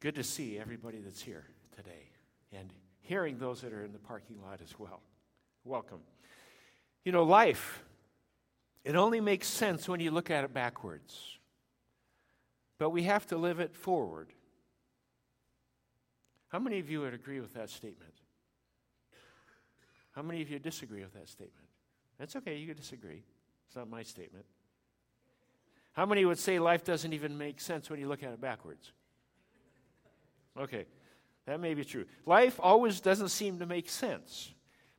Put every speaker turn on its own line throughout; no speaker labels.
Good to see everybody that's here today and hearing those that are in the parking lot as well. Welcome. You know, life, it only makes sense when you look at it backwards. But we have to live it forward. How many of you would agree with that statement? How many of you disagree with that statement? That's okay, you can disagree. It's not my statement. How many would say life doesn't even make sense when you look at it backwards? Okay, that may be true. Life always doesn't seem to make sense.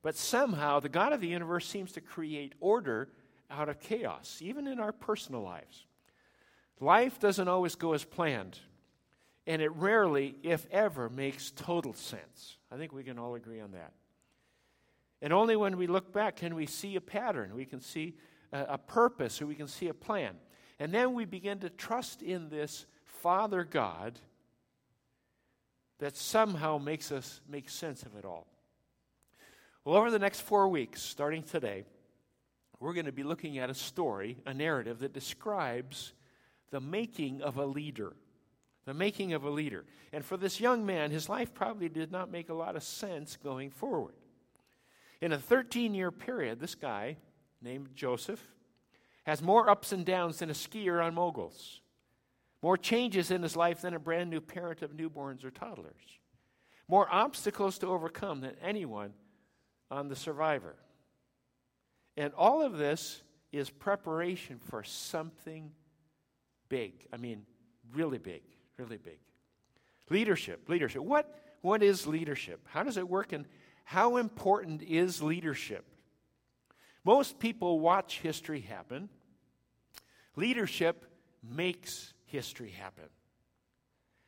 But somehow, the God of the universe seems to create order out of chaos, even in our personal lives. Life doesn't always go as planned, and it rarely, if ever, makes total sense. I think we can all agree on that. And only when we look back can we see a pattern, we can see a, a purpose, or we can see a plan. And then we begin to trust in this Father God that somehow makes us make sense of it all. Well, over the next four weeks, starting today, we're going to be looking at a story, a narrative that describes the making of a leader. The making of a leader. And for this young man, his life probably did not make a lot of sense going forward. In a 13 year period, this guy named Joseph has more ups and downs than a skier on moguls, more changes in his life than a brand new parent of newborns or toddlers, more obstacles to overcome than anyone on the survivor. And all of this is preparation for something big. I mean, really big, really big. Leadership, leadership. What, what is leadership? How does it work and how important is leadership? Most people watch history happen. Leadership makes history happen.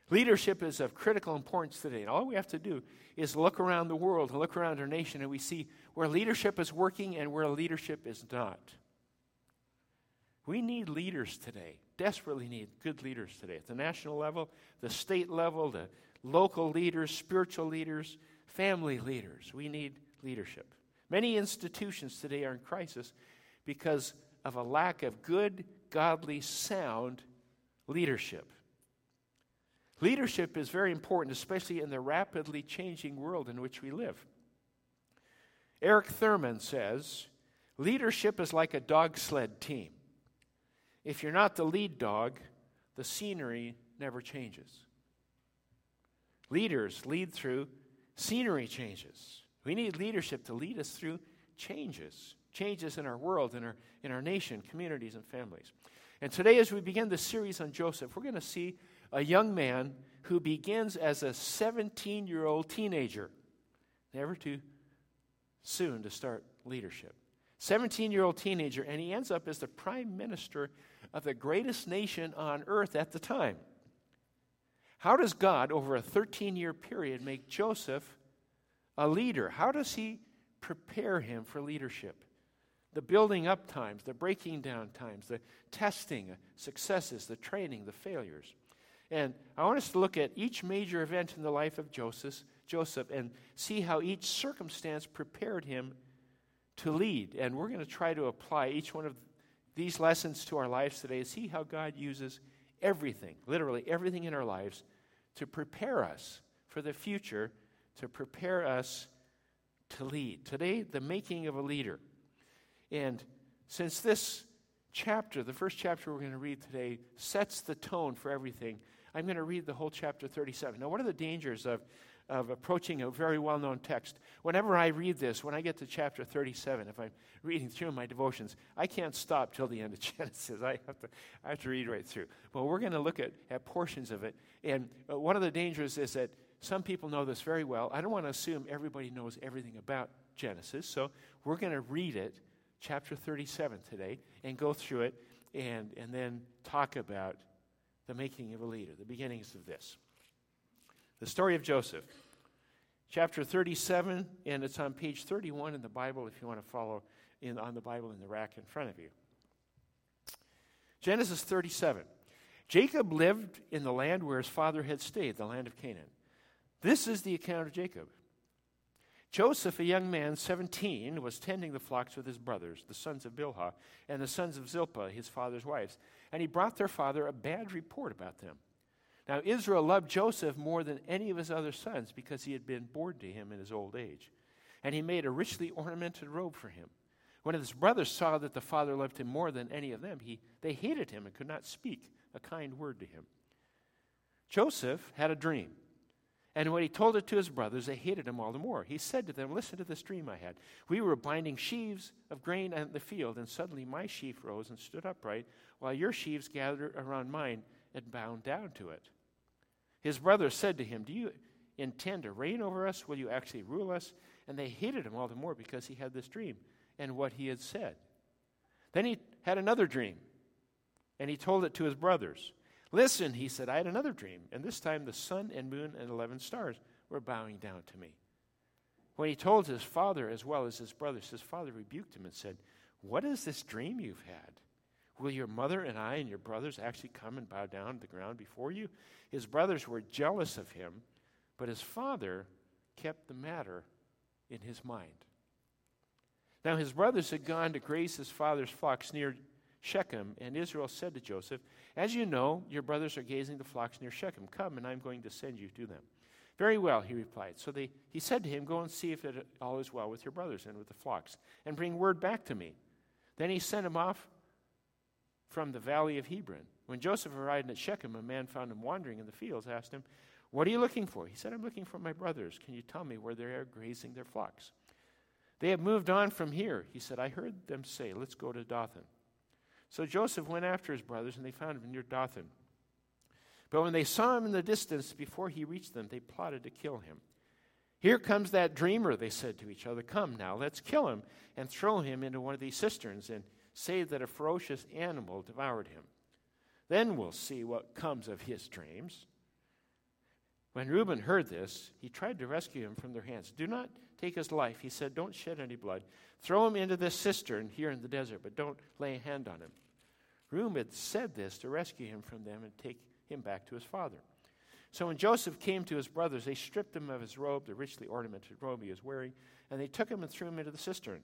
Leadership is of critical importance today. And all we have to do is look around the world and look around our nation and we see where leadership is working and where leadership is not. We need leaders today, desperately need good leaders today at the national level, the state level, the local leaders, spiritual leaders, family leaders. We need leadership. Many institutions today are in crisis because of a lack of good, godly, sound leadership. Leadership is very important, especially in the rapidly changing world in which we live. Eric Thurman says leadership is like a dog sled team. If you're not the lead dog, the scenery never changes. Leaders lead through scenery changes. We need leadership to lead us through changes, changes in our world, in our, in our nation, communities, and families. And today, as we begin the series on Joseph, we're going to see a young man who begins as a 17 year old teenager, never too soon to start leadership. 17 year old teenager, and he ends up as the prime minister of the greatest nation on earth at the time. How does God, over a 13 year period, make Joseph a leader? How does he prepare him for leadership? The building up times, the breaking down times, the testing, uh, successes, the training, the failures. And I want us to look at each major event in the life of Joseph, Joseph and see how each circumstance prepared him to lead. And we're going to try to apply each one of these lessons to our lives today and see how God uses everything, literally everything in our lives, to prepare us for the future, to prepare us to lead. Today, the making of a leader. And since this chapter, the first chapter we're going to read today, sets the tone for everything, I'm going to read the whole chapter 37. Now, what are the dangers of, of approaching a very well known text? Whenever I read this, when I get to chapter 37, if I'm reading through my devotions, I can't stop till the end of Genesis. I have to, I have to read right through. But we're going to look at, at portions of it. And uh, one of the dangers is that some people know this very well. I don't want to assume everybody knows everything about Genesis. So we're going to read it, chapter 37 today, and go through it and, and then talk about the making of a leader, the beginnings of this. The story of Joseph, chapter 37, and it's on page 31 in the Bible if you want to follow in, on the Bible in the rack in front of you. Genesis 37. Jacob lived in the land where his father had stayed, the land of Canaan. This is the account of Jacob. Joseph, a young man, 17, was tending the flocks with his brothers, the sons of Bilhah, and the sons of Zilpah, his father's wives. And he brought their father a bad report about them. Now, Israel loved Joseph more than any of his other sons because he had been born to him in his old age. And he made a richly ornamented robe for him. When his brothers saw that the father loved him more than any of them, he, they hated him and could not speak a kind word to him. Joseph had a dream. And when he told it to his brothers, they hated him all the more. He said to them, Listen to this dream I had. We were binding sheaves of grain in the field, and suddenly my sheaf rose and stood upright, while your sheaves gathered around mine and bound down to it. His brothers said to him, Do you intend to reign over us? Will you actually rule us? And they hated him all the more because he had this dream and what he had said. Then he had another dream, and he told it to his brothers. Listen, he said, I had another dream, and this time the sun and moon and 11 stars were bowing down to me. When he told his father as well as his brothers, his father rebuked him and said, What is this dream you've had? Will your mother and I and your brothers actually come and bow down to the ground before you? His brothers were jealous of him, but his father kept the matter in his mind. Now his brothers had gone to graze his father's flocks near Shechem, and Israel said to Joseph, As you know, your brothers are gazing the flocks near Shechem. Come, and I'm going to send you to them. Very well, he replied. So they, he said to him, Go and see if it all is well with your brothers and with the flocks, and bring word back to me. Then he sent him off from the valley of Hebron. When Joseph arrived at Shechem, a man found him wandering in the fields, asked him, What are you looking for? He said, I'm looking for my brothers. Can you tell me where they are grazing their flocks? They have moved on from here. He said, I heard them say, Let's go to Dothan. So Joseph went after his brothers, and they found him near Dothan. But when they saw him in the distance before he reached them, they plotted to kill him. Here comes that dreamer, they said to each other. Come now, let's kill him and throw him into one of these cisterns and say that a ferocious animal devoured him. Then we'll see what comes of his dreams. When Reuben heard this, he tried to rescue him from their hands. Do not take his life. He said, Don't shed any blood. Throw him into this cistern here in the desert, but don't lay a hand on him. Reuben had said this to rescue him from them and take him back to his father. So when Joseph came to his brothers, they stripped him of his robe, the richly ornamented robe he was wearing, and they took him and threw him into the cistern.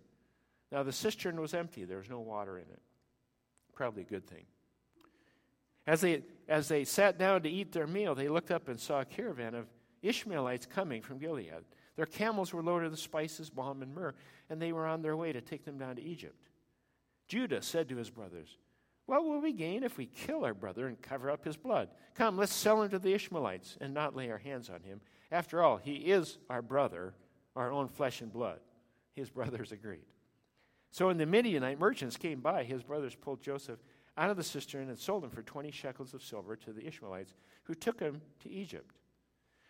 Now the cistern was empty, there was no water in it. Probably a good thing. As they, as they sat down to eat their meal, they looked up and saw a caravan of Ishmaelites coming from Gilead. Their camels were loaded with spices, balm, and myrrh, and they were on their way to take them down to Egypt. Judah said to his brothers, what will we gain if we kill our brother and cover up his blood? Come, let's sell him to the Ishmaelites and not lay our hands on him. After all, he is our brother, our own flesh and blood. His brothers agreed. So when the Midianite merchants came by, his brothers pulled Joseph out of the cistern and sold him for 20 shekels of silver to the Ishmaelites, who took him to Egypt.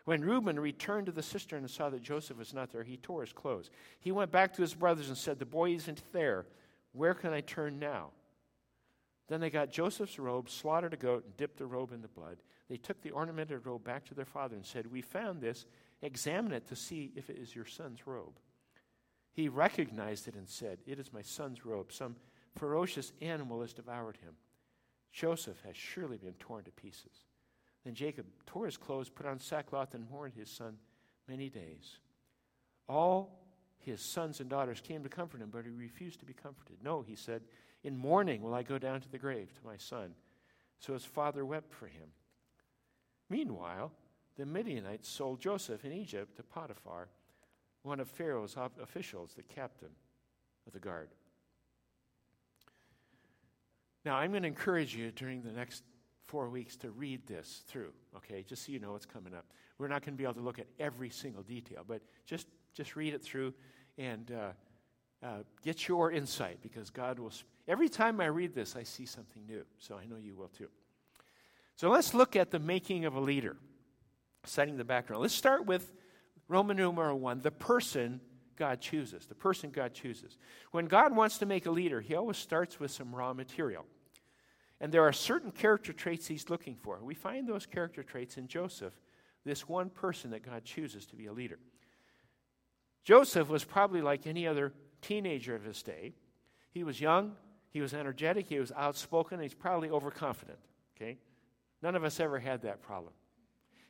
When Reuben returned to the cistern and saw that Joseph was not there, he tore his clothes. He went back to his brothers and said, The boy isn't there. Where can I turn now? Then they got Joseph's robe, slaughtered a goat, and dipped the robe in the blood. They took the ornamented robe back to their father and said, We found this. Examine it to see if it is your son's robe. He recognized it and said, It is my son's robe. Some ferocious animal has devoured him. Joseph has surely been torn to pieces. Then Jacob tore his clothes, put on sackcloth, and mourned his son many days. All his sons and daughters came to comfort him, but he refused to be comforted. No, he said, in mourning will I go down to the grave to my son. So his father wept for him. Meanwhile, the Midianites sold Joseph in Egypt to Potiphar, one of Pharaoh's officials, the captain of the guard. Now, I'm going to encourage you during the next four weeks to read this through, okay, just so you know what's coming up. We're not going to be able to look at every single detail, but just, just read it through and uh, uh, get your insight because God will. Sp- Every time I read this, I see something new, so I know you will too. So let's look at the making of a leader, setting the background. Let's start with Roman numeral one the person God chooses. The person God chooses. When God wants to make a leader, he always starts with some raw material. And there are certain character traits he's looking for. We find those character traits in Joseph, this one person that God chooses to be a leader. Joseph was probably like any other teenager of his day. He was young, he was energetic, he was outspoken, he's probably overconfident. Okay? None of us ever had that problem.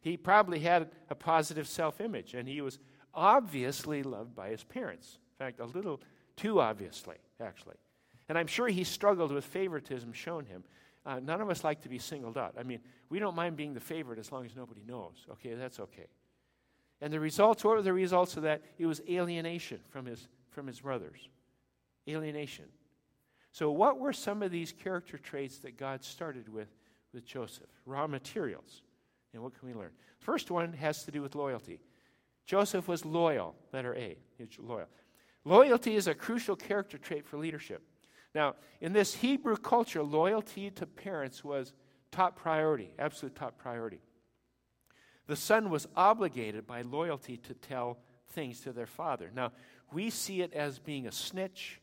He probably had a positive self image, and he was obviously loved by his parents. In fact, a little too obviously, actually. And I'm sure he struggled with favoritism shown him uh, none of us like to be singled out. I mean, we don't mind being the favorite as long as nobody knows. Okay, that's okay. And the results, what were the results of that? It was alienation from his, from his brothers. Alienation. So, what were some of these character traits that God started with with Joseph? Raw materials. And what can we learn? First one has to do with loyalty. Joseph was loyal, letter A. Loyal. Loyalty is a crucial character trait for leadership. Now, in this Hebrew culture, loyalty to parents was top priority, absolute top priority. The son was obligated by loyalty to tell things to their father. Now, we see it as being a snitch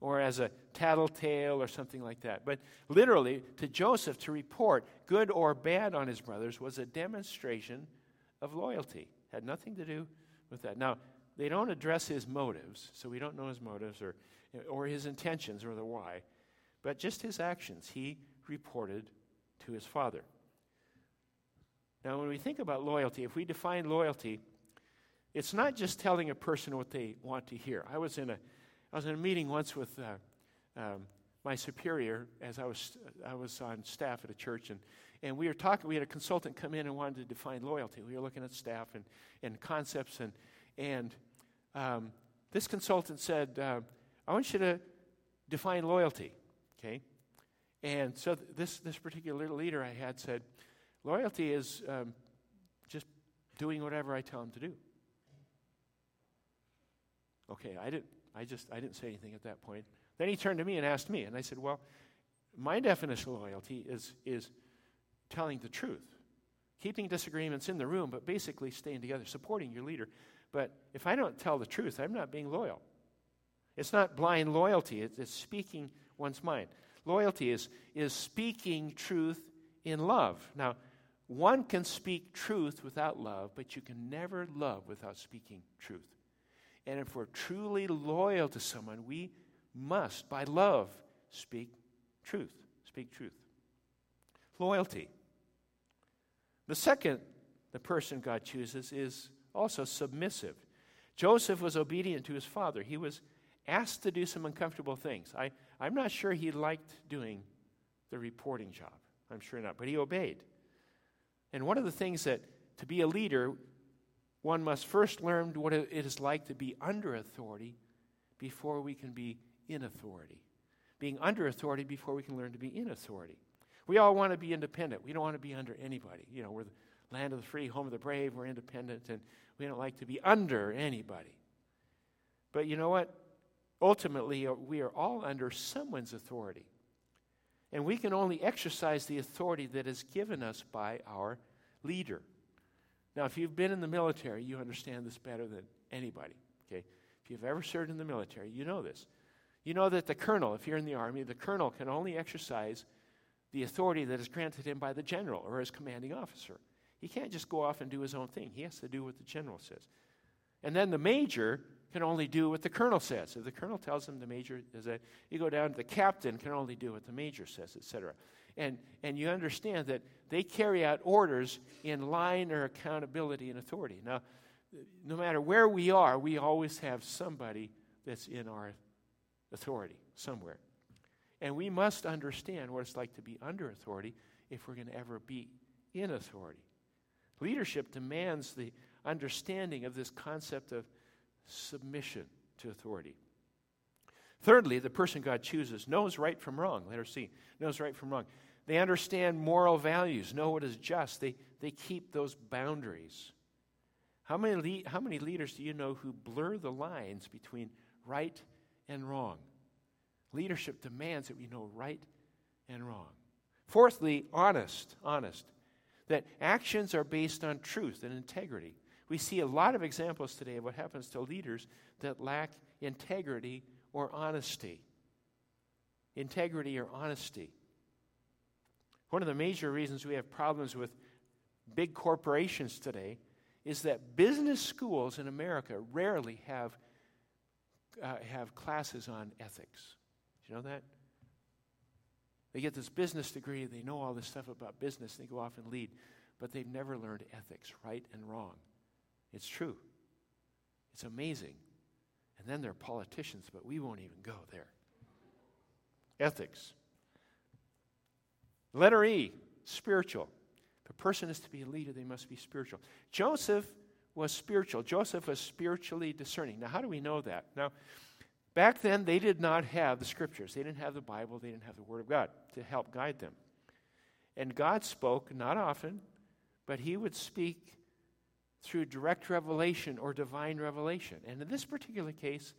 or as a tattletale or something like that. But literally, to Joseph, to report good or bad on his brothers was a demonstration of loyalty. Had nothing to do with that. Now, they don't address his motives, so we don't know his motives or, or his intentions or the why, but just his actions. He reported to his father. Now, when we think about loyalty, if we define loyalty, it's not just telling a person what they want to hear. I was in a, I was in a meeting once with uh, um, my superior as I was, I was on staff at a church, and, and we were talking. We had a consultant come in and wanted to define loyalty. We were looking at staff and, and concepts, and, and um, this consultant said, uh, I want you to define loyalty, okay? And so th- this, this particular leader I had said, loyalty is um, just doing whatever I tell him to do. Okay, I didn't, I just, I didn't say anything at that point. Then he turned to me and asked me, and I said, well, my definition of loyalty is, is telling the truth, keeping disagreements in the room, but basically staying together, supporting your leader. But if I don't tell the truth, I'm not being loyal. It's not blind loyalty, it's, speaking one's mind. Loyalty is, is speaking truth in love. Now, one can speak truth without love, but you can never love without speaking truth. And if we're truly loyal to someone, we must, by love, speak truth. Speak truth. Loyalty. The second, the person God chooses, is also submissive. Joseph was obedient to his father. He was asked to do some uncomfortable things. I, I'm not sure he liked doing the reporting job. I'm sure not. But he obeyed. And one of the things that to be a leader, one must first learn what it is like to be under authority before we can be in authority. Being under authority before we can learn to be in authority. We all want to be independent. We don't want to be under anybody. You know, we're the land of the free, home of the brave. We're independent, and we don't like to be under anybody. But you know what? Ultimately, uh, we are all under someone's authority. And we can only exercise the authority that is given us by our leader. Now, if you've been in the military, you understand this better than anybody. Okay? If you've ever served in the military, you know this. You know that the colonel, if you're in the army, the colonel can only exercise the authority that is granted him by the general or his commanding officer. He can't just go off and do his own thing. He has to do what the general says. And then the major can only do what the colonel says. If the colonel tells him the major is that you go down to the captain can only do what the major says, etc. And and you understand that they carry out orders in line or accountability and authority. Now, no matter where we are, we always have somebody that's in our authority somewhere. And we must understand what it's like to be under authority if we're going to ever be in authority. Leadership demands the understanding of this concept of submission to authority. Thirdly, the person God chooses knows right from wrong. Letter C knows right from wrong. They understand moral values, know what is just. They, they keep those boundaries. How many, how many leaders do you know who blur the lines between right and wrong? Leadership demands that we know right and wrong. Fourthly, honest. Honest that actions are based on truth and integrity. We see a lot of examples today of what happens to leaders that lack integrity or honesty. Integrity or honesty. One of the major reasons we have problems with big corporations today is that business schools in America rarely have, uh, have classes on ethics. Do you know that? They get this business degree, they know all this stuff about business, they go off and lead, but they've never learned ethics, right and wrong. It's true. It's amazing. And then they're politicians, but we won't even go there. Ethics. Letter E, spiritual. If a person is to be a leader, they must be spiritual. Joseph was spiritual. Joseph was spiritually discerning. Now, how do we know that? Now, back then, they did not have the scriptures, they didn't have the Bible, they didn't have the Word of God to help guide them. And God spoke, not often, but He would speak through direct revelation or divine revelation. And in this particular case,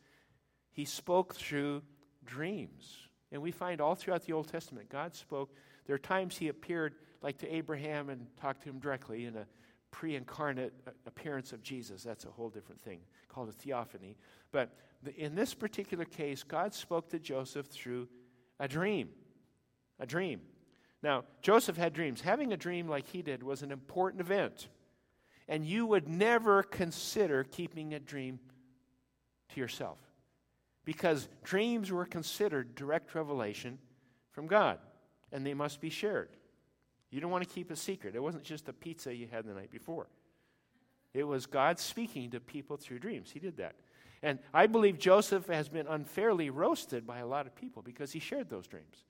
He spoke through dreams. And we find all throughout the Old Testament, God spoke. There are times He appeared like to Abraham and talked to him directly in a pre incarnate uh, appearance of Jesus. That's a whole different thing called a theophany. But in this particular case, God spoke to Joseph through a dream. A dream. Now, Joseph had dreams. Having a dream like he did was an important event. And you would never consider keeping a dream to yourself because dreams were considered direct revelation from God and they must be shared. You don't want to keep a secret. It wasn't just a pizza you had the night before. It was God speaking to people through dreams. He did that. And I believe Joseph has been unfairly roasted by a lot of people because he shared those dreams.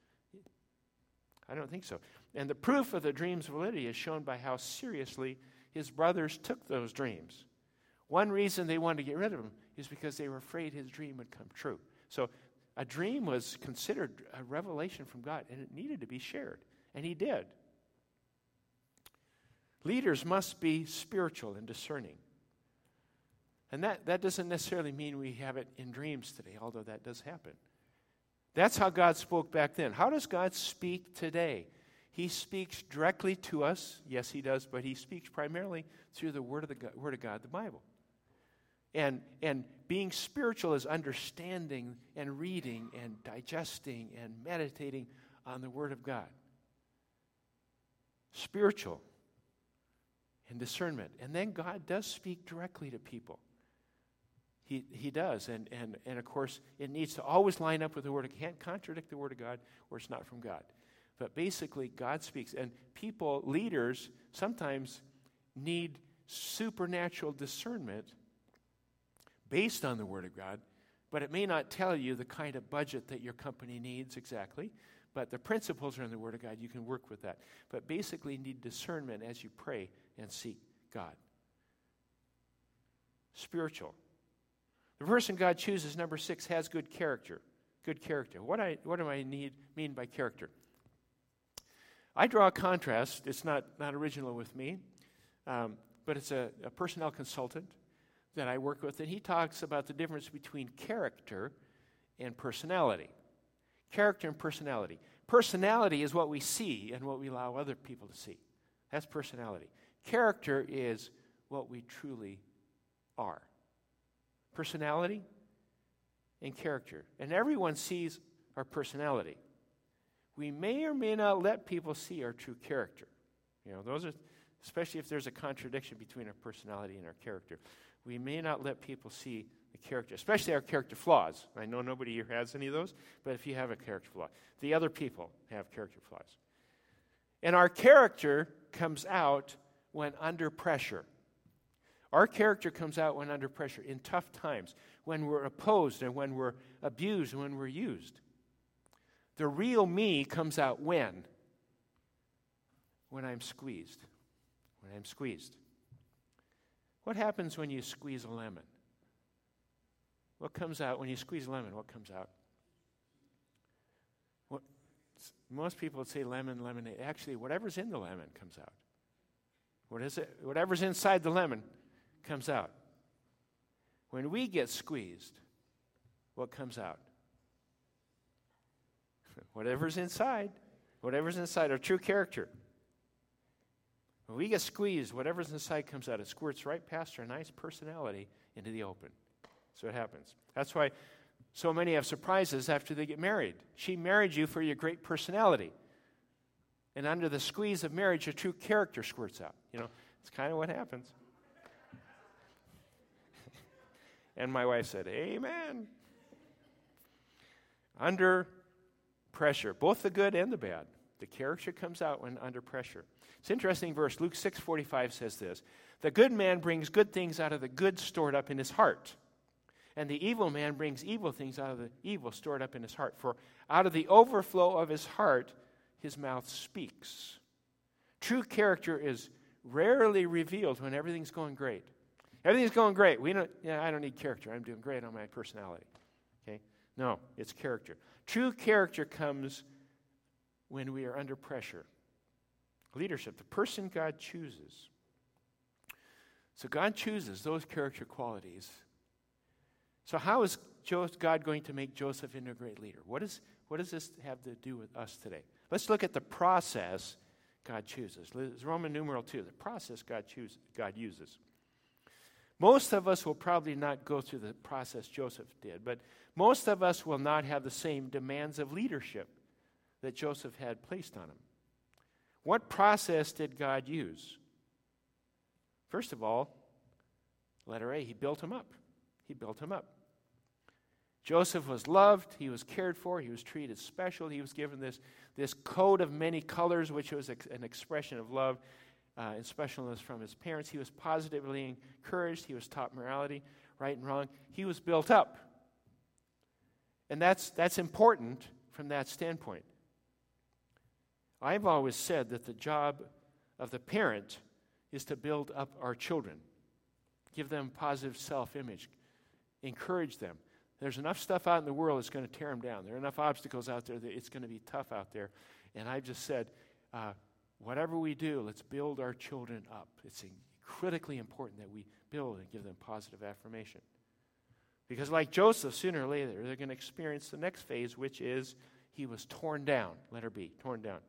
I don't think so. And the proof of the dream's validity is shown by how seriously his brothers took those dreams. One reason they wanted to get rid of him is because they were afraid his dream would come true. So a dream was considered a revelation from God, and it needed to be shared. And he did. Leaders must be spiritual and discerning. And that, that doesn't necessarily mean we have it in dreams today, although that does happen. That's how God spoke back then. How does God speak today? He speaks directly to us. Yes, He does, but He speaks primarily through the Word of, the Word of God, the Bible. And, and being spiritual is understanding and reading and digesting and meditating on the Word of God. Spiritual and discernment. And then God does speak directly to people. He, he does. And, and, and of course, it needs to always line up with the Word. It can't contradict the Word of God or it's not from God. But basically, God speaks. And people, leaders, sometimes need supernatural discernment based on the Word of God. But it may not tell you the kind of budget that your company needs exactly. But the principles are in the Word of God. You can work with that. But basically, need discernment as you pray and seek God. Spiritual. The person God chooses, number six, has good character. Good character. What, I, what do I need, mean by character? I draw a contrast. It's not, not original with me, um, but it's a, a personnel consultant that I work with, and he talks about the difference between character and personality. Character and personality. Personality is what we see and what we allow other people to see. That's personality. Character is what we truly are. Personality and character. And everyone sees our personality. We may or may not let people see our true character. You know, those are, especially if there's a contradiction between our personality and our character. We may not let people see the character, especially our character flaws. I know nobody here has any of those, but if you have a character flaw, the other people have character flaws. And our character comes out when under pressure. Our character comes out when under pressure, in tough times, when we're opposed and when we're abused and when we're used. The real me comes out when? When I'm squeezed. When I'm squeezed. What happens when you squeeze a lemon? What comes out when you squeeze a lemon? What comes out? What, most people would say lemon, lemonade. Actually, whatever's in the lemon comes out. What is it? Whatever's inside the lemon comes out. When we get squeezed, what comes out? whatever's inside, whatever's inside, our true character. When we get squeezed, whatever's inside comes out. It squirts right past our nice personality into the open. So it happens. That's why so many have surprises after they get married. She married you for your great personality. And under the squeeze of marriage, your true character squirts out. You know, it's kind of what happens. and my wife said, Amen. Under pressure, both the good and the bad. The character comes out when under pressure. It's an interesting verse. Luke 6:45 says this: "The good man brings good things out of the good stored up in his heart, and the evil man brings evil things out of the evil stored up in his heart. For out of the overflow of his heart his mouth speaks. True character is rarely revealed when everything's going great. Everything's going great. We don't, yeah, I don't need character. I'm doing great on my personality. Okay? No, it's character. True character comes when we are under pressure. Leadership, the person God chooses. So God chooses those character qualities. So, how is God going to make Joseph into a great leader? What, is, what does this have to do with us today? Let's look at the process God chooses. It's Roman numeral 2, the process God, chooses, God uses. Most of us will probably not go through the process Joseph did, but most of us will not have the same demands of leadership that Joseph had placed on him. What process did God use? First of all, letter A, he built him up. He built him up. Joseph was loved, he was cared for, he was treated special, he was given this, this coat of many colors, which was an expression of love uh, and specialness from his parents. He was positively encouraged, he was taught morality, right and wrong. He was built up. And that's, that's important from that standpoint. I've always said that the job of the parent is to build up our children, give them positive self image, encourage them. There's enough stuff out in the world that's going to tear them down. There are enough obstacles out there that it's going to be tough out there. And I've just said, uh, whatever we do, let's build our children up. It's critically important that we build and give them positive affirmation. Because, like Joseph, sooner or later, they're going to experience the next phase, which is he was torn down. Letter B, torn down.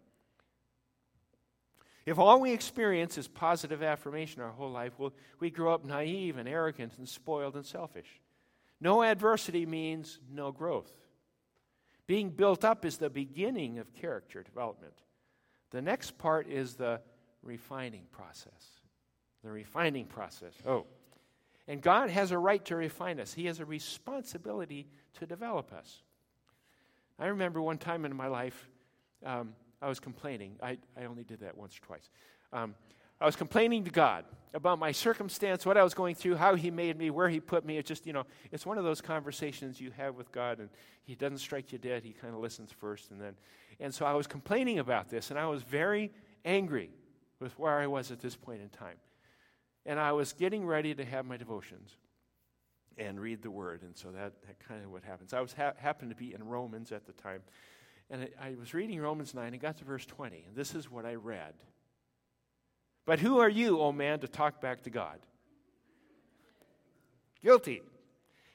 If all we experience is positive affirmation our whole life, we'll, we grow up naive and arrogant and spoiled and selfish. No adversity means no growth. Being built up is the beginning of character development. The next part is the refining process. The refining process. Oh. And God has a right to refine us, He has a responsibility to develop us. I remember one time in my life, um, I was complaining. I, I only did that once or twice. Um, I was complaining to God about my circumstance, what I was going through, how He made me, where He put me. It's just, you know, it's one of those conversations you have with God, and He doesn't strike you dead. He kind of listens first, and then. And so I was complaining about this, and I was very angry with where I was at this point in time. And I was getting ready to have my devotions and read the Word, and so that, that kind of what happens. I was ha- happened to be in Romans at the time, and I, was reading Romans 9 and got to verse 20, and this is what I read. But who are you, O man, to talk back to God? Guilty.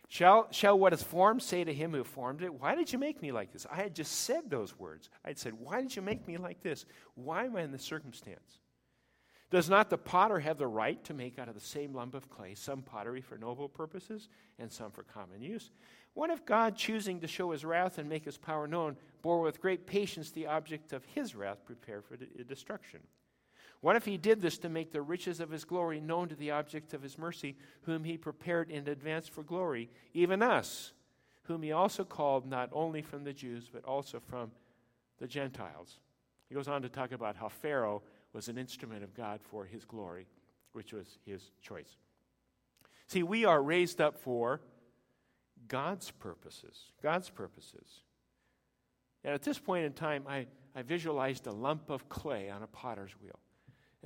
Shall, shall what is formed say to him who formed it, Why did you make me like this? I had just said those words. I had said, Why did you make me like this? Why am I in this circumstance? Does not the potter have the right to make out of the same lump of clay some pottery for noble purposes and some for common use? What if God, choosing to show his wrath and make his power known, bore with great patience the object of his wrath prepared for destruction? What if he did this to make the riches of his glory known to the object of his mercy, whom he prepared in advance for glory, even us, whom he also called not only from the Jews, but also from the Gentiles? He goes on to talk about how Pharaoh was an instrument of God for his glory, which was his choice. See, we are raised up for God's purposes. God's purposes. And at this point in time, I, I visualized a lump of clay on a potter's wheel.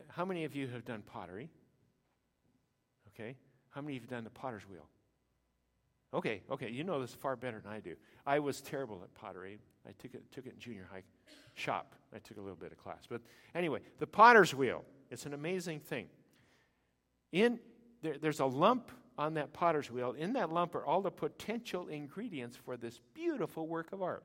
How many of you have done pottery? Okay. How many of you have done the potter's wheel? Okay, okay, you know this far better than I do. I was terrible at pottery. I took it, took it in junior high shop. I took a little bit of class. But anyway, the potter's wheel, it's an amazing thing. In there, there's a lump on that potter's wheel. In that lump are all the potential ingredients for this beautiful work of art.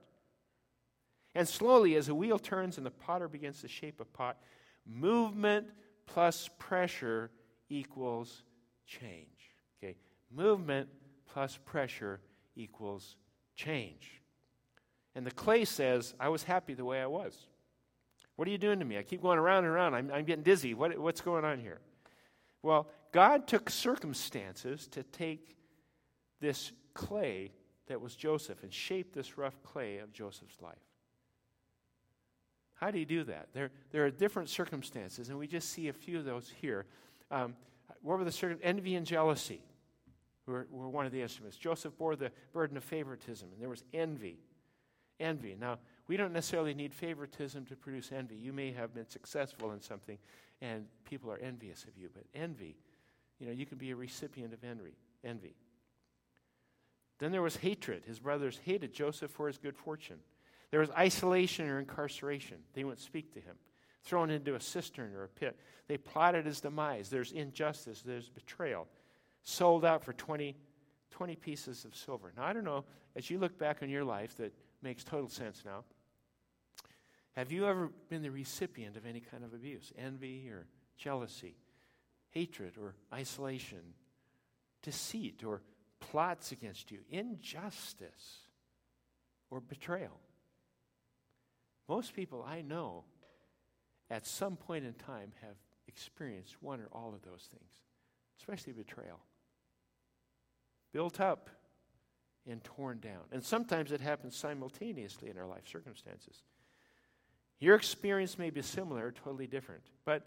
And slowly, as the wheel turns and the potter begins to shape a pot, Movement plus pressure equals change. Okay? Movement plus pressure equals change. And the clay says, I was happy the way I was. What are you doing to me? I keep going around and around. I'm, I'm getting dizzy. What, what's going on here? Well, God took circumstances to take this clay that was Joseph and shape this rough clay of Joseph's life. How do you do that? There, there are different circumstances, and we just see a few of those here. Um, what were the circumstances? Envy and jealousy were, were one of the instruments. Joseph bore the burden of favoritism, and there was envy. Envy. Now, we don't necessarily need favoritism to produce envy. You may have been successful in something and people are envious of you, but envy, you know, you can be a recipient of envy. envy. Then there was hatred. His brothers hated Joseph for his good fortune. There was isolation or incarceration. They wouldn't speak to him. Thrown into a cistern or a pit. They plotted his demise. There's injustice. There's betrayal. Sold out for 20, 20 pieces of silver. Now, I don't know, as you look back on your life, that makes total sense now. Have you ever been the recipient of any kind of abuse? Envy or jealousy, hatred or isolation, deceit or plots against you, injustice or betrayal? Most people I know at some point in time have experienced one or all of those things, especially betrayal. Built up and torn down. And sometimes it happens simultaneously in our life circumstances. Your experience may be similar, or totally different. But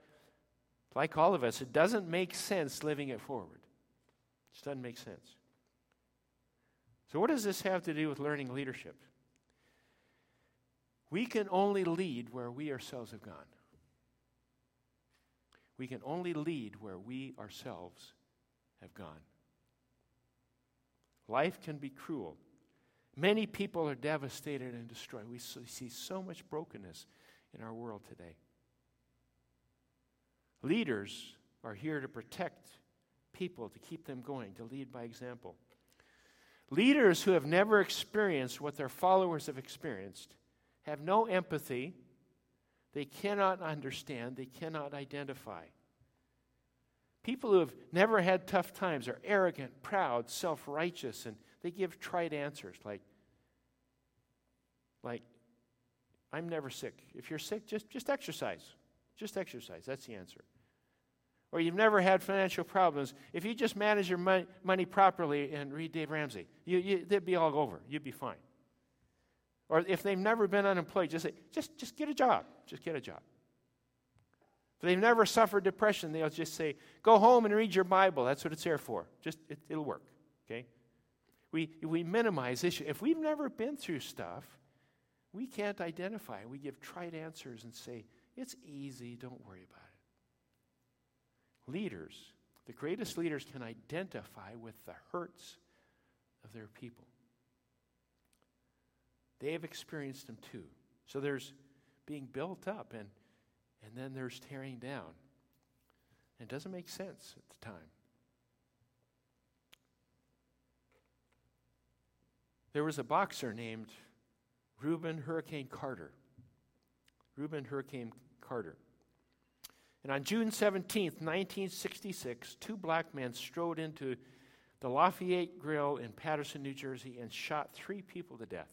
like all of us, it doesn't make sense living it forward. It just doesn't make sense. So, what does this have to do with learning leadership? We can only lead where we ourselves have gone. We can only lead where we ourselves have gone. Life can be cruel. Many people are devastated and destroyed. We see so much brokenness in our world today. Leaders are here to protect people, to keep them going, to lead by example. Leaders who have never experienced what their followers have experienced have no empathy, they cannot understand, they cannot identify. People who have never had tough times are arrogant, proud, self righteous, and they give trite answers like, like, I'm never sick. If you're sick, just, just exercise. Just exercise. That's the answer. Or you've never had financial problems. If you just manage your money, money properly and read Dave Ramsey, you, you, they'd be all over. You'd be fine. Or if they've never been unemployed, just say, just, just get a job. Just get a job. If they've never suffered depression, they'll just say, go home and read your Bible. That's what it's there for. Just, it, it'll work. Okay? We, we minimize issues. If we've never been through stuff, we can't identify. We give trite answers and say, it's easy, don't worry about it. Leaders, the greatest leaders can identify with the hurts of their people. They have experienced them too. So there's being built up and, and then there's tearing down. It doesn't make sense at the time. There was a boxer named Rubin Hurricane Carter. Rubin Hurricane Carter. And on June 17, 1966, two black men strode into the Lafayette Grill in Paterson, New Jersey, and shot three people to death.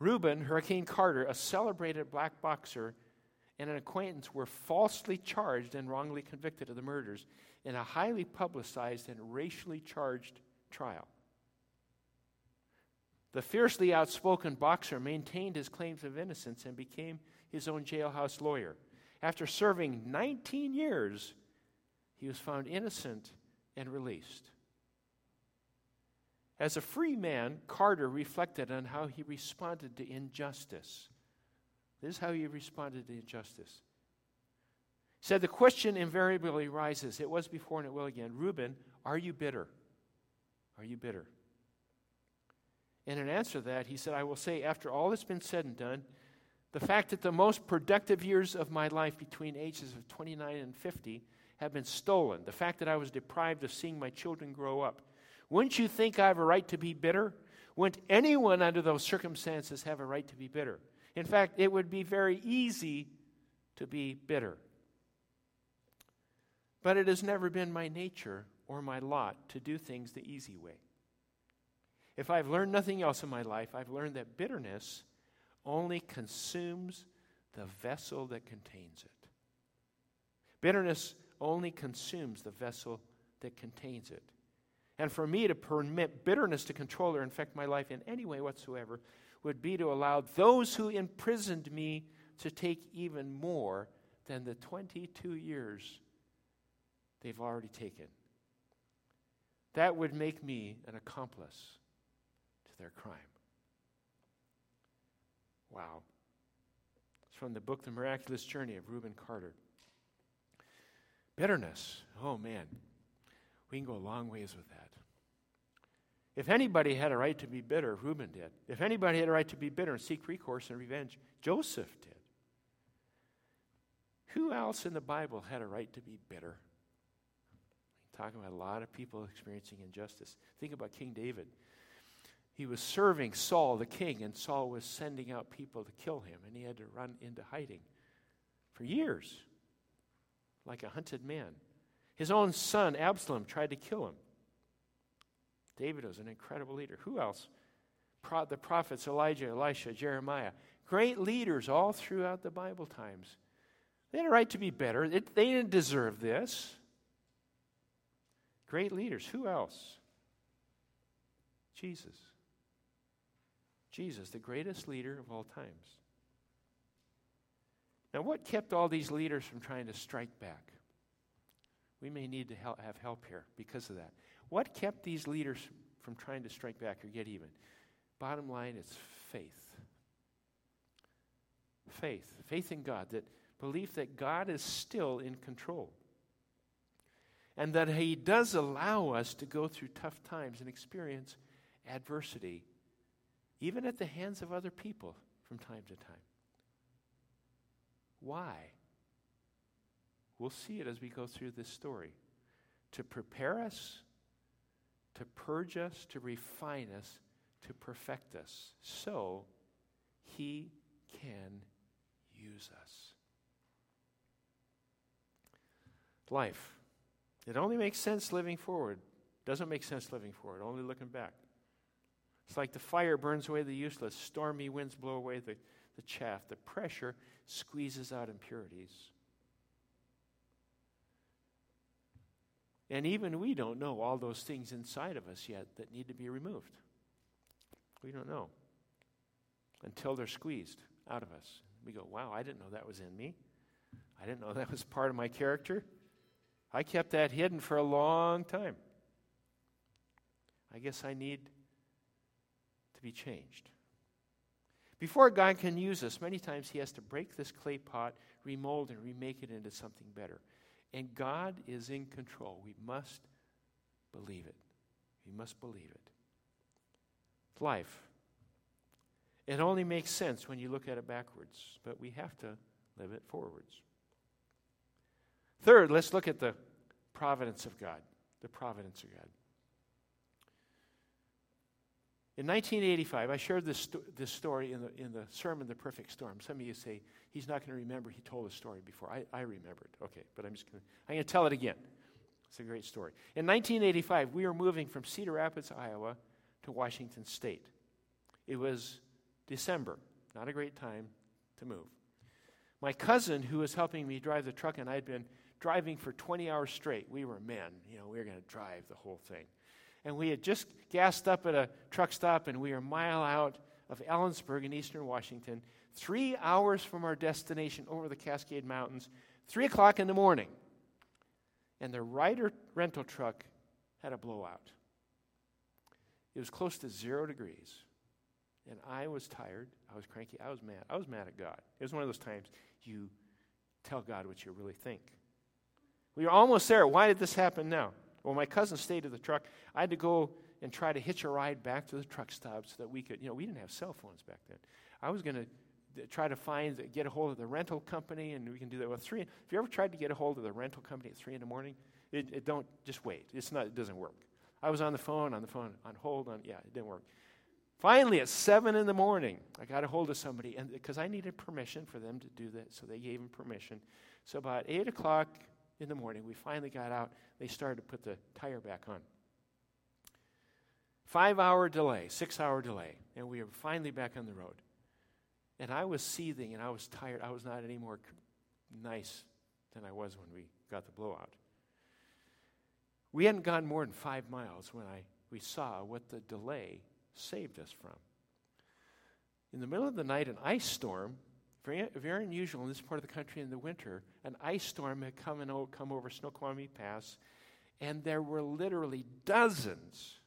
Rubin Hurricane Carter, a celebrated black boxer, and an acquaintance were falsely charged and wrongly convicted of the murders in a highly publicized and racially charged trial. The fiercely outspoken boxer maintained his claims of innocence and became his own jailhouse lawyer. After serving 19 years, he was found innocent and released. As a free man, Carter reflected on how he responded to injustice. This is how he responded to injustice. He said, The question invariably rises. It was before and it will again. Rubin, are you bitter? Are you bitter? And in answer to that, he said, I will say, after all that's been said and done, the fact that the most productive years of my life between ages of 29 and 50 have been stolen, the fact that I was deprived of seeing my children grow up, wouldn't you think I have a right to be bitter? Wouldn't anyone under those circumstances have a right to be bitter? In fact, it would be very easy to be bitter. But it has never been my nature or my lot to do things the easy way. If I've learned nothing else in my life, I've learned that bitterness only consumes the vessel that contains it. Bitterness only consumes the vessel that contains it. And for me to permit bitterness to control or infect my life in any way whatsoever would be to allow those who imprisoned me to take even more than the 22 years they've already taken. That would make me an accomplice to their crime. Wow. It's from the book The Miraculous Journey of Rubin Carter. Bitterness. Oh, man. We can go a long ways with that. If anybody had a right to be bitter, Rubin did. If anybody had a right to be bitter and seek recourse and revenge, Joseph did. Who else in the Bible had a right to be bitter? We Talking about a lot of people experiencing injustice. Think about King David. He was serving Saul, the king, and Saul was sending out people to kill him, and he had to run into hiding for years, like a hunted man. His own son, Absalom, tried to kill him. David was an incredible leader. Who else? Pro- the prophets Elijah, Elisha, Jeremiah. Great leaders all throughout the Bible times. They had a right to be better. It, they didn't deserve this. Great leaders. Who else? Jesus. Jesus, the greatest leader of all times. Now, what kept all these leaders from trying to strike back? We may need to help, have help here because of that. What kept these leaders from trying to strike back or get even? Bottom line, it's faith. Faith. Faith in God, that belief that God is still in control. And that He does allow us to go through tough times and experience adversity, even at the hands of other people from time to time. Why? We'll see it as we go through this story. To prepare us, to purge us, to refine us, to perfect us, so He can use us. Life. It only makes sense living forward. Doesn't make sense living forward, only looking back. It's like the fire burns away the useless, stormy winds blow away the, the chaff, the pressure squeezes out impurities. And even we don't know all those things inside of us yet that need to be removed. We don't know until they're squeezed out of us. We go, wow, I didn't know that was in me. I didn't know that was part of my character. I kept that hidden for a long time. I guess I need to be changed. Before God can use us, many times He has to break this clay pot, remold, and remake it into something better. And God is in control. We must believe it. We must believe it. Life. It only makes sense when you look at it backwards, but we have to live it forwards. Third, let's look at the providence of God. The providence of God. In 1985, I shared this, this story in the, in the sermon, The Perfect Storm. Some of you say, he's not going to remember he told a story before. I, I remembered. Okay, but I'm just going to tell it again. It's a great story. In 1985, we were moving from Cedar Rapids, Iowa to Washington State. It was December, not a great time to move. My cousin, who was helping me drive the truck, and I'd been driving for 20 hours straight. We were men, you know, we were going to drive the whole thing. And we had just gassed up at a truck stop, and we were a mile out of Ellensburg in eastern Washington, three hours from our destination over the Cascade Mountains, three o'clock in the morning. And the Ryder rental truck had a blowout. It was close to zero degrees. And I was tired. I was cranky. I was mad. I was mad at God. It was one of those times you tell God what you really think. We were almost there. Why did this happen now? Well, my cousin stayed at the truck. I had to go and try to hitch a ride back to the truck stop so that we could, you know, we didn't have cell phones back then. I was going to uh, try to find, uh, get a hold of the rental company, and we can do that. Well, three. If you ever tried to get a hold of the rental company at three in the morning, it, it don't just wait. It's not. It doesn't work. I was on the phone, on the phone, on hold, on yeah, it didn't work. Finally, at seven in the morning, I got a hold of somebody, and because I needed permission for them to do that, so they gave him permission. So about eight o'clock, in the morning. We finally got out. They started to put the tire back on. Five hour delay, six hour delay, and we were finally back on the road. And I was seething and I was tired. I was not any more nice than I was when we got the blowout. We hadn't gone more than five miles when I, we saw what the delay saved us from. In the middle of the night, an ice storm very, very unusual in this part of the country in the winter. An ice storm had come, and come over Snoqualmie Pass, and there were literally dozens,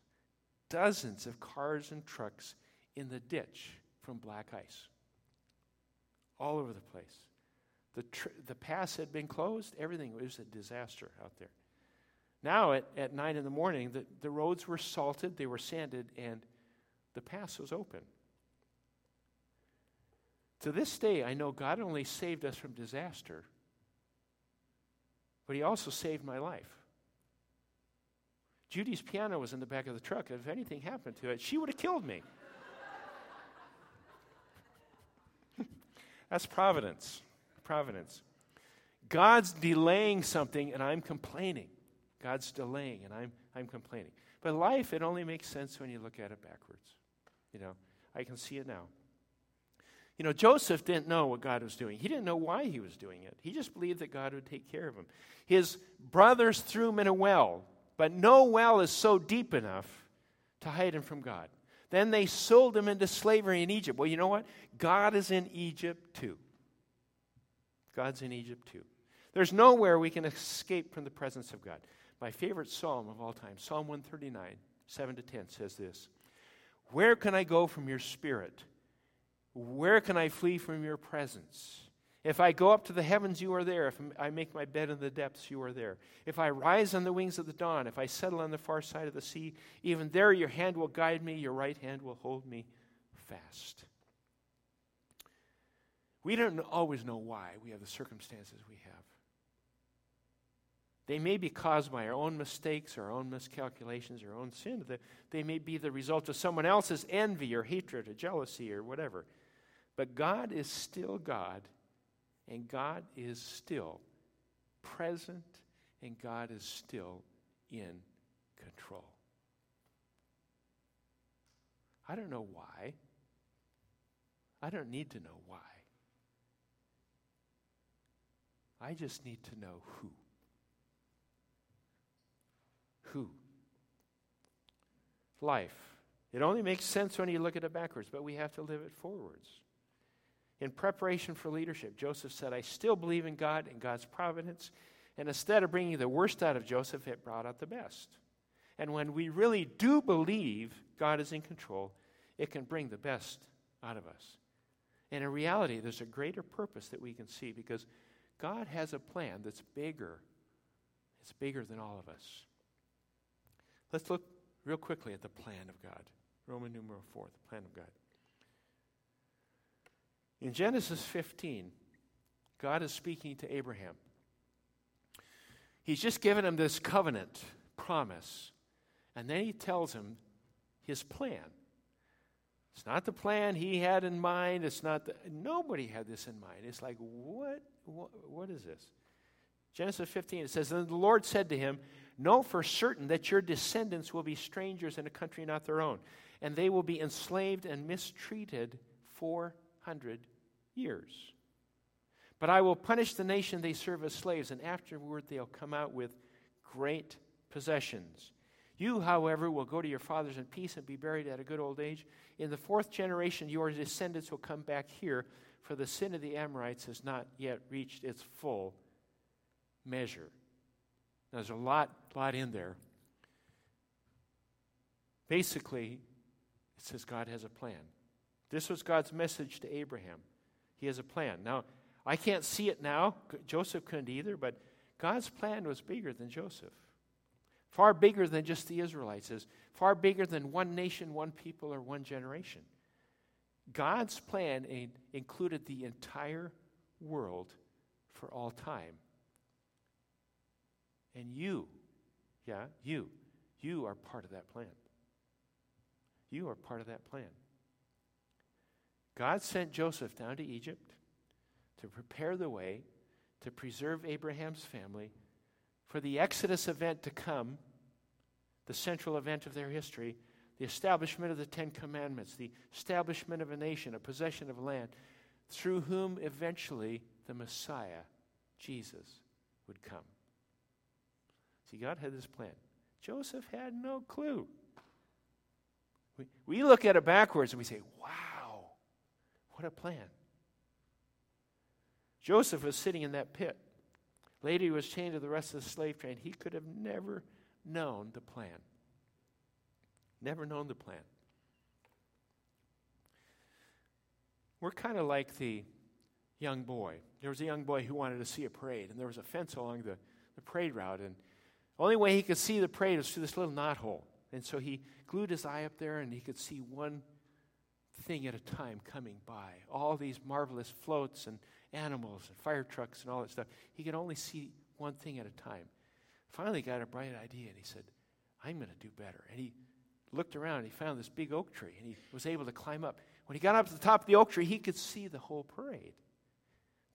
dozens of cars and trucks in the ditch from black ice. all over the place. The, tr- the pass had been closed, everything was a disaster out there. Now, at, at 9 in the morning, the, the roads were salted, they were sanded, and the pass was open. To this day, I know God only saved us from disaster, but He also saved my life. Judy's piano was in the back of the truck. If anything happened to it, she would have killed me. That's providence. Providence. God's delaying something and I'm complaining. God's delaying and I'm, I'm complaining. But life, it only makes sense when you look at it backwards. You know, I can see it now. You know, Joseph didn't know what God was doing. He didn't know why he was doing it. He just believed that God would take care of him. His brothers threw him in a well, but no well is so deep enough to hide him from God. Then they sold him into slavery in Egypt. Well, you know what? God is in Egypt too. God's in Egypt too. There's nowhere we can escape from the presence of God. My favorite psalm of all time, Psalm 139, 7 to 10, says this Where can I go from your spirit? Where can I flee from your presence? If I go up to the heavens, you are there. If I make my bed in the depths, you are there. If I rise on the wings of the dawn, if I settle on the far side of the sea, even there your hand will guide me, your right hand will hold me fast. We don't always know why we have the circumstances we have. They may be caused by our own mistakes, our own miscalculations, our own sin. They may be the result of someone else's envy or hatred or jealousy or whatever. But God is still God and God is still present, and God is still in control. I don't know why. I don't need to know why. I just need to know who. Who? Life. It only makes sense when you look at it backwards, but we have to live it forwards. In preparation for leadership, Joseph said, I still believe in God and God's providence. And instead of bringing the worst out of Joseph, it brought out the best. And when we really do believe God is in control, it can bring the best out of us. And in reality, there's a greater purpose that we can see because God has a plan that's bigger. It's bigger than all of us. Let's look real quickly at the plan of God. Roman numeral 4, the plan of God. In Genesis 15, God is speaking to Abraham. He's just given him this covenant promise, and then he tells him his plan. It's not the plan he had in mind. It's not the, nobody had this in mind. It's like what, what what is this? Genesis 15 it says then the Lord said to him, "Know for certain that your descendants will be strangers in a country not their own, and they will be enslaved and mistreated 400 years. But I will punish the nation they serve as slaves, and afterward they'll come out with great possessions. You, however, will go to your fathers in peace and be buried at a good old age. In the fourth generation, your descendants will come back here, for the sin of the Amorites has not yet reached its full measure. Now, there's a lot, lot in there. Basically, it says God has a plan. This was God's message to Abraham. He has a plan. Now, I can't see it now. Joseph couldn't either, but God's plan was bigger than Joseph. Far bigger than just the Israelites, is far bigger than one nation, one people, or one generation. God's plan included the entire world for all time. And you, yeah, you, you are part of that plan. You are part of that plan. God sent Joseph down to Egypt to prepare the way to preserve Abraham's family for the Exodus event to come, the central event of their history, the establishment of the Ten Commandments, the establishment of a nation, a possession of land, through whom eventually the Messiah, Jesus, would come. See, God had this plan. Joseph had no clue. We, we look at it backwards and we say, wow. What a plan. Joseph was sitting in that pit. Later, he was chained to the rest of the slave train. He could have never known the plan. Never known the plan. We're kind of like the young boy. There was a young boy who wanted to see a parade, and there was a fence along the, the parade route, and the only way he could see the parade was through this little knothole. And so he glued his eye up there, and he could see one thing at a time coming by. All these marvelous floats and animals and fire trucks and all that stuff. He could only see one thing at a time. Finally, got a bright idea, and he said, I'm going to do better. And he looked around, and he found this big oak tree, and he was able to climb up. When he got up to the top of the oak tree, he could see the whole parade,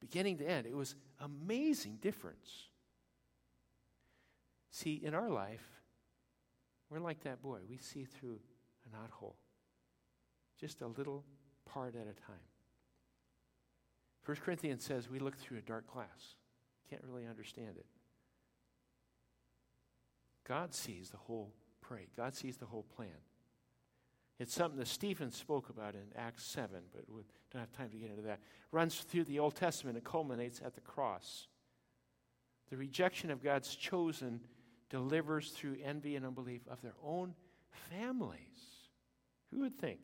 beginning to end. It was amazing difference. See, in our life, we're like that boy. We see through a knothole, just a little part at a time. First Corinthians says we look through a dark glass. Can't really understand it. God sees the whole parade. God sees the whole plan. It's something that Stephen spoke about in Acts 7, but we don't have time to get into that. Runs through the Old Testament and culminates at the cross. The rejection of God's chosen delivers through envy and unbelief of their own families. Who would think?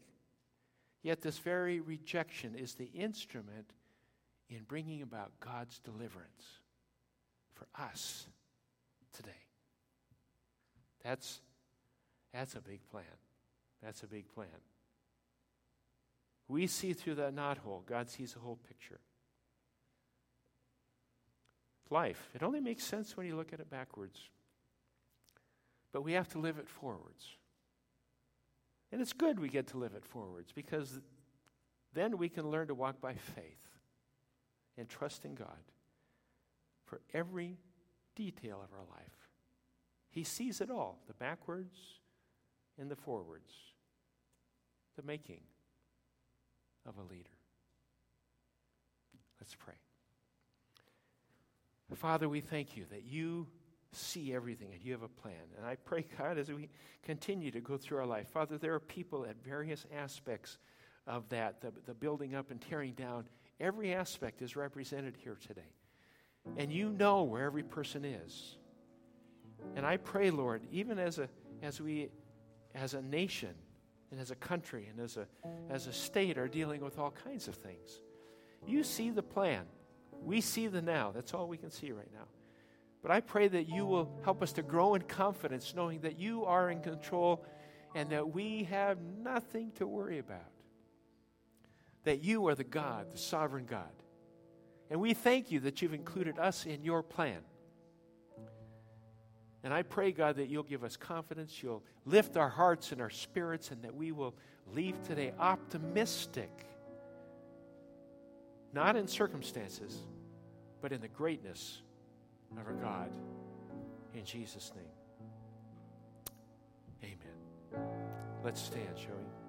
Yet this very rejection is the instrument in bringing about God's deliverance for us today. That's, that's a big plan. That's a big plan. We see through that knothole, God sees the whole picture. Life, it only makes sense when you look at it backwards. But we have to live it forwards. And it's good we get to live it forwards because then we can learn to walk by faith and trust in God for every detail of our life. He sees it all the backwards and the forwards, the making of a leader. Let's pray. Father, we thank you that you see everything and you have a plan. And I pray, God, as we continue to go through our life, Father, there are people at various aspects of that, the, the building up and tearing down. Every aspect is represented here today. And you know where every person is. And I pray, Lord, even as a as we as a nation and as a country and as a as a state are dealing with all kinds of things. You see the plan. We see the now. That's all we can see right now. But I pray that you will help us to grow in confidence, knowing that you are in control and that we have nothing to worry about. That you are the God, the sovereign God. And we thank you that you've included us in your plan. And I pray, God, that you'll give us confidence, you'll lift our hearts and our spirits, and that we will leave today optimistic, not in circumstances, but in the greatness of our God. In Jesus' name, amen. Let's stand, shall we?